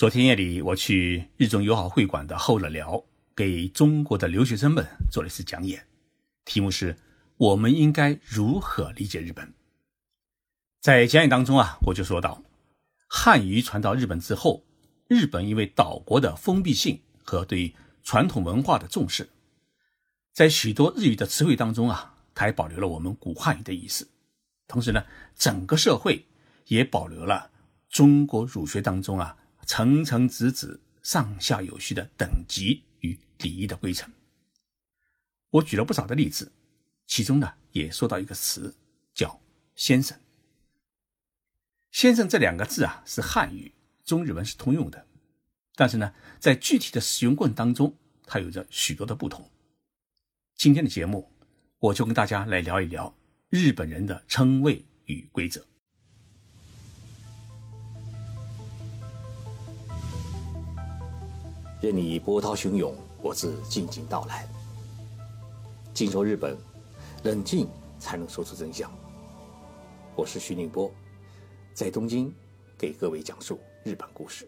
昨天夜里，我去日中友好会馆的后了寮，给中国的留学生们做了一次讲演，题目是“我们应该如何理解日本”。在讲演当中啊，我就说到，汉语传到日本之后，日本因为岛国的封闭性和对传统文化的重视，在许多日语的词汇当中啊，它还保留了我们古汉语的意思，同时呢，整个社会也保留了中国儒学当中啊。层层子子、上下有序的等级与礼仪的规程。我举了不少的例子，其中呢也说到一个词，叫“先生”。先生这两个字啊是汉语，中日文是通用的，但是呢在具体的使用过程当中，它有着许多的不同。今天的节目，我就跟大家来聊一聊日本人的称谓与规则。任你波涛汹涌，我自静静到来。静说日本，冷静才能说出真相。我是徐宁波，在东京给各位讲述日本故事。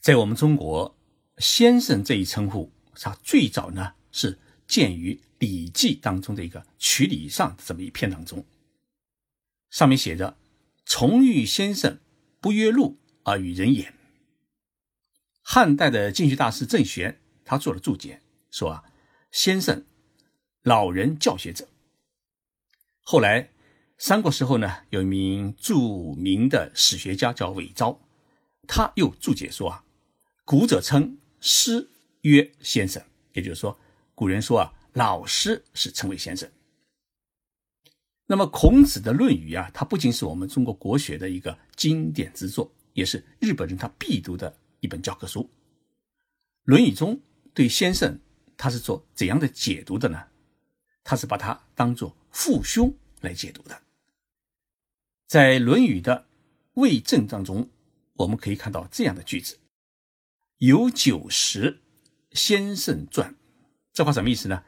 在我们中国，“先生”这一称呼，它最早呢是见于《礼记》当中的一个“曲礼上”这么一篇当中，上面写着：“崇遇先生，不约路而与人言。”汉代的经学大师郑玄，他做了注解，说啊，先生，老人教学者。后来，三国时候呢，有一名著名的史学家叫韦昭，他又注解说啊，古者称师曰先生，也就是说，古人说啊，老师是称为先生。那么，孔子的《论语》啊，它不仅是我们中国国学的一个经典之作，也是日本人他必读的。一本教科书，《论语》中对先生他是做怎样的解读的呢？他是把它当做父兄来解读的。在《论语》的《魏正》当中，我们可以看到这样的句子：“有酒食，先生传。”这话什么意思呢？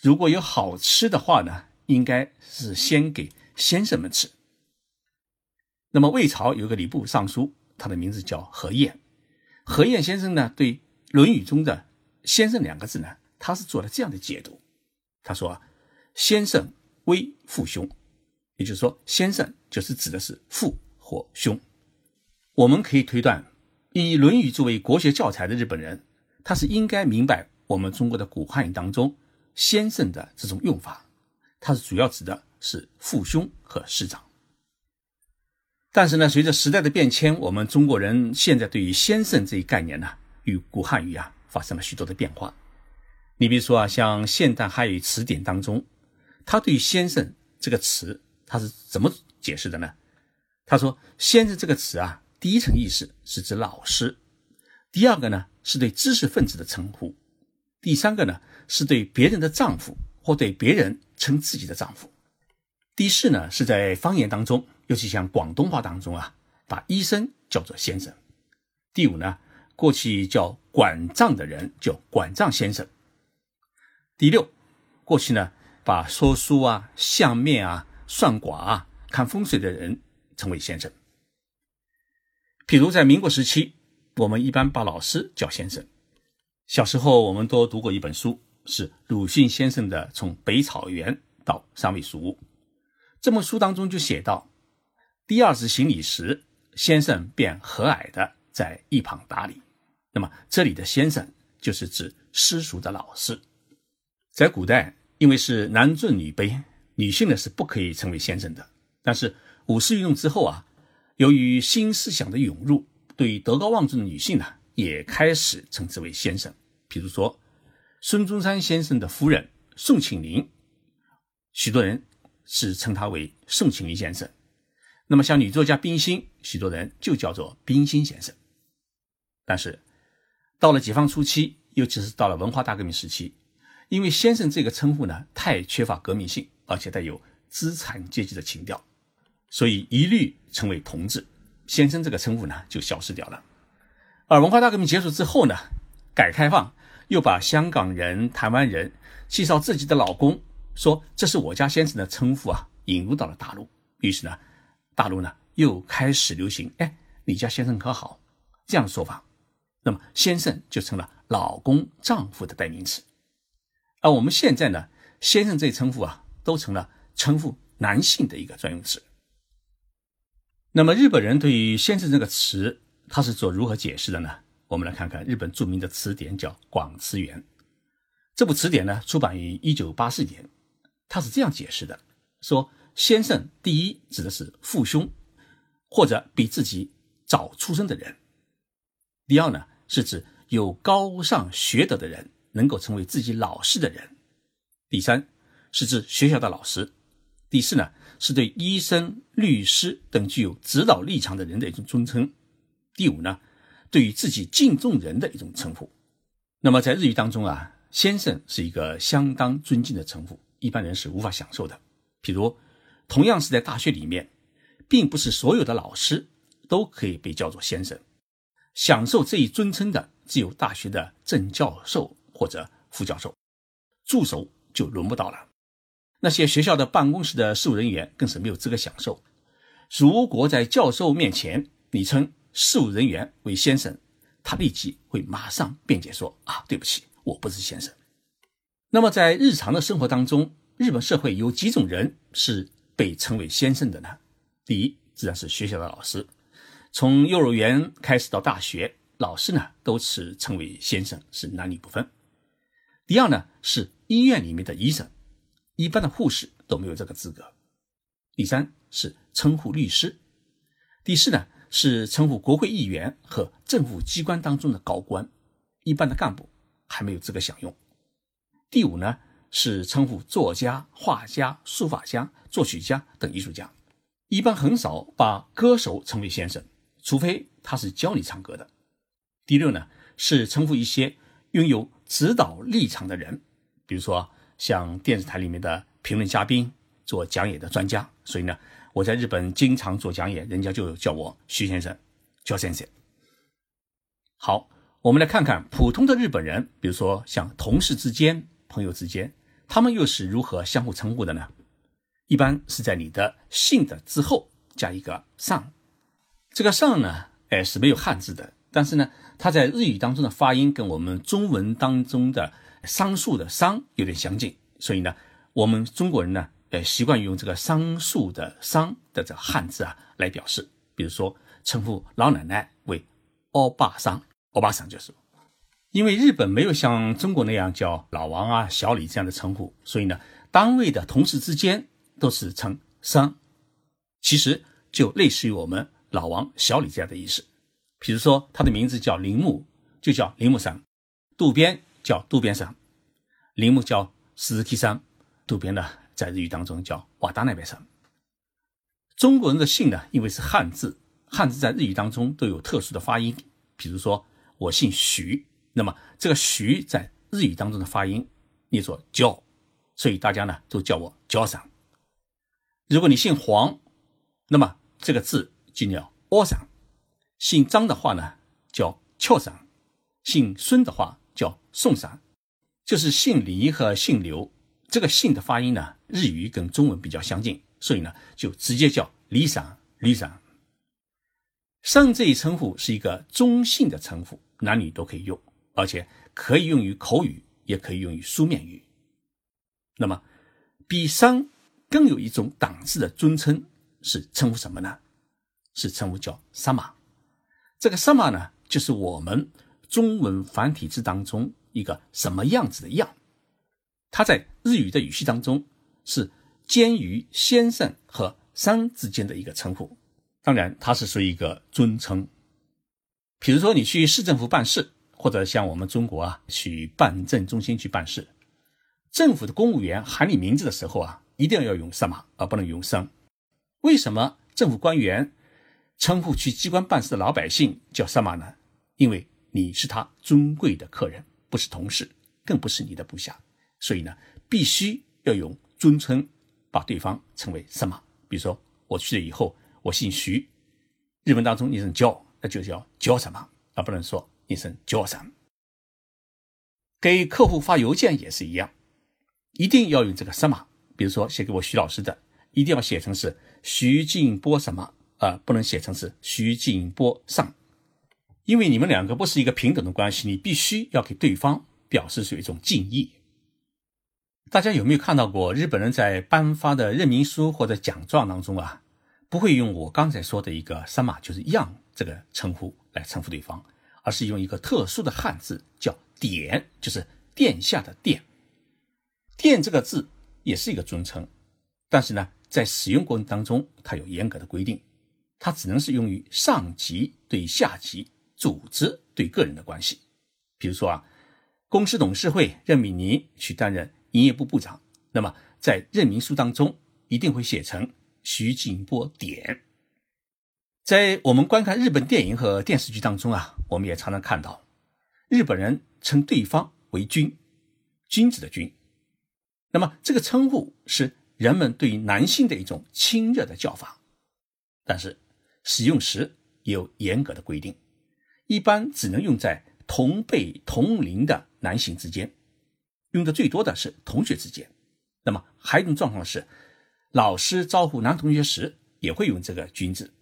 如果有好吃的话呢，应该是先给先生们吃。那么魏朝有个礼部尚书，他的名字叫何晏。何晏先生呢，对《论语》中的“先生”两个字呢，他是做了这样的解读。他说：“先生为父兄，也就是说，先生就是指的是父或兄。”我们可以推断，以《论语》作为国学教材的日本人，他是应该明白我们中国的古汉语当中“先生”的这种用法，它是主要指的是父兄和师长。但是呢，随着时代的变迁，我们中国人现在对于“先生”这一概念呢，与古汉语啊发生了许多的变化。你比如说啊，像现代汉语词典当中，他对“先生”这个词，他是怎么解释的呢？他说：“先生”这个词啊，第一层意思是指老师；第二个呢，是对知识分子的称呼；第三个呢，是对别人的丈夫或对别人称自己的丈夫；第四呢，是在方言当中。尤其像广东话当中啊，把医生叫做先生。第五呢，过去叫管账的人叫管账先生。第六，过去呢，把说书啊、相面啊、算卦啊、看风水的人称为先生。譬如在民国时期，我们一般把老师叫先生。小时候我们都读过一本书，是鲁迅先生的《从北草原到三味书屋》。这本书当中就写到。第二次行礼时，先生便和蔼的在一旁打理。那么这里的先生就是指私塾的老师。在古代，因为是男尊女卑，女性呢是不可以称为先生的。但是五四运动之后啊，由于新思想的涌入，对于德高望重的女性呢，也开始称之为先生。比如说孙中山先生的夫人宋庆龄，许多人是称她为宋庆龄先生。那么，像女作家冰心，许多人就叫做冰心先生。但是，到了解放初期，尤其是到了文化大革命时期，因为“先生”这个称呼呢，太缺乏革命性，而且带有资产阶级的情调，所以一律称为同志。先生这个称呼呢，就消失掉了。而文化大革命结束之后呢，改革开放又把香港人、台湾人介绍自己的老公，说这是我家先生的称呼啊，引入到了大陆。于是呢。大陆呢又开始流行，哎，你家先生可好？这样的说法，那么先生就成了老公、丈夫的代名词。而我们现在呢，先生这称呼啊，都成了称呼男性的一个专用词。那么日本人对于先生这个词，他是做如何解释的呢？我们来看看日本著名的词典，叫《广辞源》。这部词典呢，出版于一九八四年，他是这样解释的：说先生，第一指的是父兄或者比自己早出生的人；第二呢，是指有高尚学德的人，能够成为自己老师的人；第三是指学校的老师；第四呢，是对医生、律师等具有指导立场的人的一种尊称；第五呢。对于自己敬重人的一种称呼，那么在日语当中啊，先生是一个相当尊敬的称呼，一般人是无法享受的。比如，同样是在大学里面，并不是所有的老师都可以被叫做先生，享受这一尊称的只有大学的正教授或者副教授，助手就轮不到了。那些学校的办公室的事务人员更是没有资格享受。如果在教授面前你称。事务人员为先生，他立即会马上辩解说：“啊，对不起，我不是先生。”那么在日常的生活当中，日本社会有几种人是被称为先生的呢？第一，自然是学校的老师，从幼儿园开始到大学，老师呢都是称为先生，是男女不分。第二呢，是医院里面的医生，一般的护士都没有这个资格。第三是称呼律师。第四呢？是称呼国会议员和政府机关当中的高官，一般的干部还没有资格享用。第五呢，是称呼作家、画家、书法家、作曲家等艺术家，一般很少把歌手称为先生，除非他是教你唱歌的。第六呢，是称呼一些拥有指导立场的人，比如说像电视台里面的评论嘉宾、做讲演的专家，所以呢。我在日本经常做讲演，人家就叫我徐先生，叫先生。好，我们来看看普通的日本人，比如说像同事之间、朋友之间，他们又是如何相互称呼的呢？一般是在你的姓的之后加一个上，这个上呢，哎是没有汉字的，但是呢，它在日语当中的发音跟我们中文当中的桑树的桑有点相近，所以呢，我们中国人呢。呃，习惯用这个桑树的桑的这汉字啊来表示，比如说称呼老奶奶为欧巴桑，欧巴桑就是。因为日本没有像中国那样叫老王啊、小李这样的称呼，所以呢，单位的同事之间都是称桑，其实就类似于我们老王、小李这样的意思。比如说他的名字叫铃木，就叫铃木桑；渡边叫渡边桑；铃木叫石崎桑，渡边呢。在日语当中叫瓦达那边桑。中国人的姓呢，因为是汉字，汉字在日语当中都有特殊的发音。比如说我姓徐，那么这个徐在日语当中的发音念作叫，所以大家呢都叫我叫桑。如果你姓黄，那么这个字就叫窝桑。姓张的话呢叫俏桑，姓孙的话叫宋桑。就是姓李和姓刘。这个姓的发音呢，日语跟中文比较相近，所以呢，就直接叫李桑、李桑。桑这一称呼是一个中性的称呼，男女都可以用，而且可以用于口语，也可以用于书面语。那么，比山更有一种档次的尊称是称呼什么呢？是称呼叫萨玛。这个萨玛呢，就是我们中文繁体字当中一个什么样子的样。它在日语的语序当中是介于先生和山之间的一个称呼，当然它是属于一个尊称。比如说你去市政府办事，或者像我们中国啊去办证中心去办事，政府的公务员喊你名字的时候啊，一定要用什么，而不能用桑。为什么政府官员称呼去机关办事的老百姓叫什么呢？因为你是他尊贵的客人，不是同事，更不是你的部下。所以呢，必须要用尊称把对方称为什么？比如说我去了以后，我姓徐，日本当中一声叫，那就叫叫什么，而不能说一声叫什么。给客户发邮件也是一样，一定要用这个什么。比如说写给我徐老师的，一定要写成是徐静波什么，啊，不能写成是徐静波上。因为你们两个不是一个平等的关系，你必须要给对方表示出一种敬意。大家有没有看到过日本人在颁发的任命书或者奖状当中啊，不会用我刚才说的一个“三马”就是“样”这个称呼来称呼对方，而是用一个特殊的汉字叫“典”，就是殿下的“殿”。殿这个字也是一个尊称，但是呢，在使用过程当中，它有严格的规定，它只能是用于上级对下级、组织对个人的关系。比如说啊，公司董事会任命你去担任。营业部部长，那么在任命书当中一定会写成徐景波点。在我们观看日本电影和电视剧当中啊，我们也常常看到日本人称对方为君，君子的君。那么这个称呼是人们对于男性的一种亲热的叫法，但是使用时有严格的规定，一般只能用在同辈同龄的男性之间。用的最多的是同学之间，那么还有一种状况是，老师招呼男同学时也会用这个“君”字。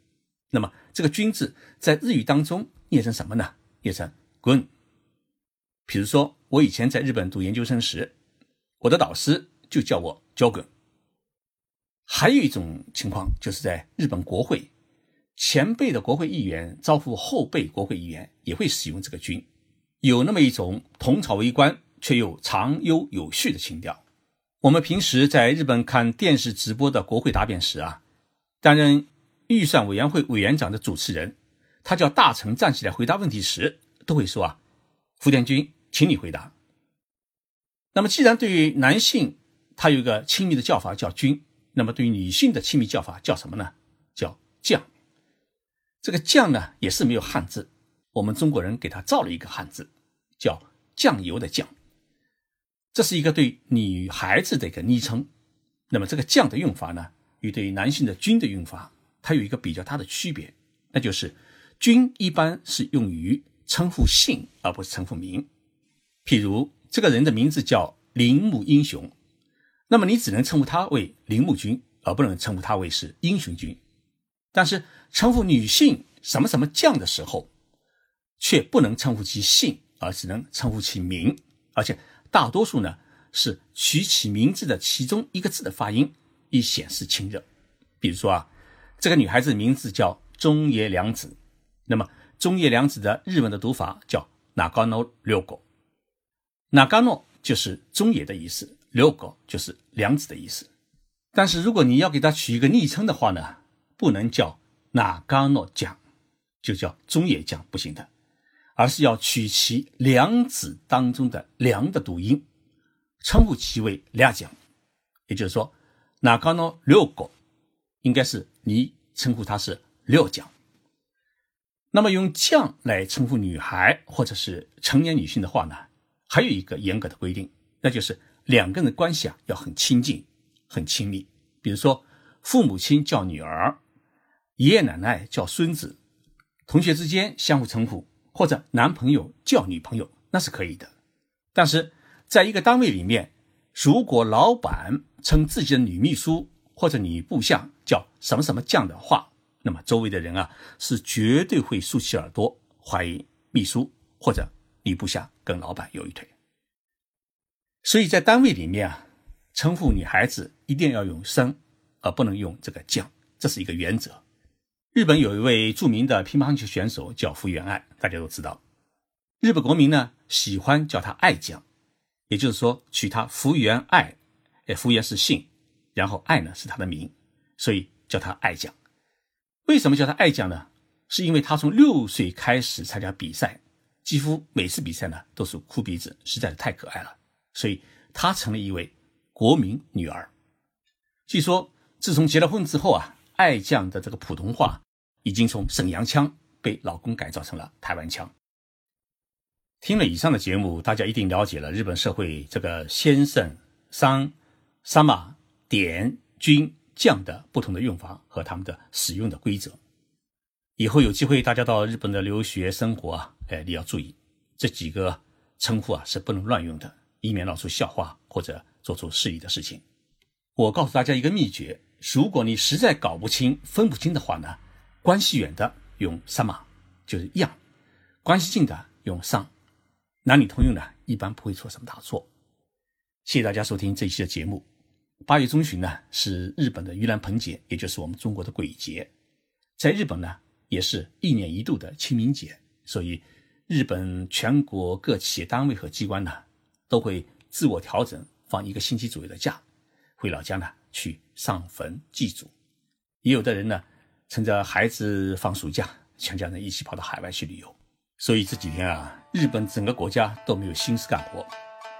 那么这个“君”字在日语当中念成什么呢？念成“滚”。比如说，我以前在日本读研究生时，我的导师就叫我“交滚”。还有一种情况，就是在日本国会，前辈的国会议员招呼后辈国会议员也会使用这个“君”，有那么一种同朝为官。却又长悠有序的情调。我们平时在日本看电视直播的国会答辩时啊，担任预算委员会委员长的主持人，他叫大臣站起来回答问题时，都会说啊，福田君，请你回答。那么，既然对于男性他有一个亲密的叫法叫君，那么对于女性的亲密叫法叫什么呢？叫将。这个将呢，也是没有汉字，我们中国人给他造了一个汉字，叫酱油的酱。这是一个对女孩子的一个昵称，那么这个“将”的用法呢，与对于男性的“君”的用法，它有一个比较大的区别，那就是“君”一般是用于称呼姓而不是称呼名。譬如这个人的名字叫铃木英雄，那么你只能称呼他为铃木君，而不能称呼他为是英雄君。但是称呼女性什么什么将的时候，却不能称呼其姓，而只能称呼其名，而且。大多数呢是取其名字的其中一个字的发音，以显示亲热。比如说啊，这个女孩子名字叫中野良子，那么中野良子的日文的读法叫 Nagano Ryogo，Nagano 就是中野的意思，Ryogo 就是良子的意思。但是如果你要给她取一个昵称的话呢，不能叫 Nagano 酱，就叫中野酱不行的。而是要取其两子当中的“良”的读音，称呼其为“俩将”，也就是说，，Nagano Rugo 应该是你称呼他是六将。那么用“将”来称呼女孩或者是成年女性的话呢，还有一个严格的规定，那就是两个人的关系啊要很亲近、很亲密。比如说，父母亲叫女儿，爷爷奶奶叫孙子，同学之间相互称呼。或者男朋友叫女朋友那是可以的，但是在一个单位里面，如果老板称自己的女秘书或者女部下叫什么什么酱的话，那么周围的人啊是绝对会竖起耳朵，怀疑秘书或者你部下跟老板有一腿。所以在单位里面啊，称呼女孩子一定要用“生”，而不能用这个“酱”，这是一个原则。日本有一位著名的乒乓球选手叫福原爱，大家都知道。日本国民呢喜欢叫他爱将，也就是说取他福原爱，福原是姓，然后爱呢是他的名，所以叫他爱将。为什么叫他爱将呢？是因为他从六岁开始参加比赛，几乎每次比赛呢都是哭鼻子，实在是太可爱了，所以他成了一位国民女儿。据说自从结了婚之后啊，爱将的这个普通话。已经从沈阳腔被老公改造成了台湾腔。听了以上的节目，大家一定了解了日本社会这个先生、桑、三马、点、君、这样的不同的用法和他们的使用的规则。以后有机会大家到日本的留学生活啊，哎，你要注意这几个称呼啊是不能乱用的，以免闹出笑话或者做出失礼的事情。我告诉大家一个秘诀：如果你实在搞不清、分不清的话呢？关系远的用“三马”就是“样”，关系近的用上，男女通用呢，一般不会出什么大错。谢谢大家收听这一期的节目。八月中旬呢是日本的盂兰盆节，也就是我们中国的鬼节，在日本呢也是一年一度的清明节，所以日本全国各企业单位和机关呢都会自我调整，放一个星期左右的假，回老家呢去上坟祭祖。也有的人呢趁着孩子放暑假。全家人一起跑到海外去旅游，所以这几天啊，日本整个国家都没有心思干活，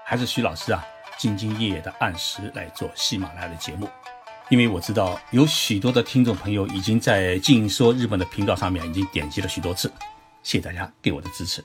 还是徐老师啊兢兢业业的按时来做喜马拉雅的节目。因为我知道有许多的听众朋友已经在静说日本的频道上面已经点击了许多次，谢谢大家对我的支持。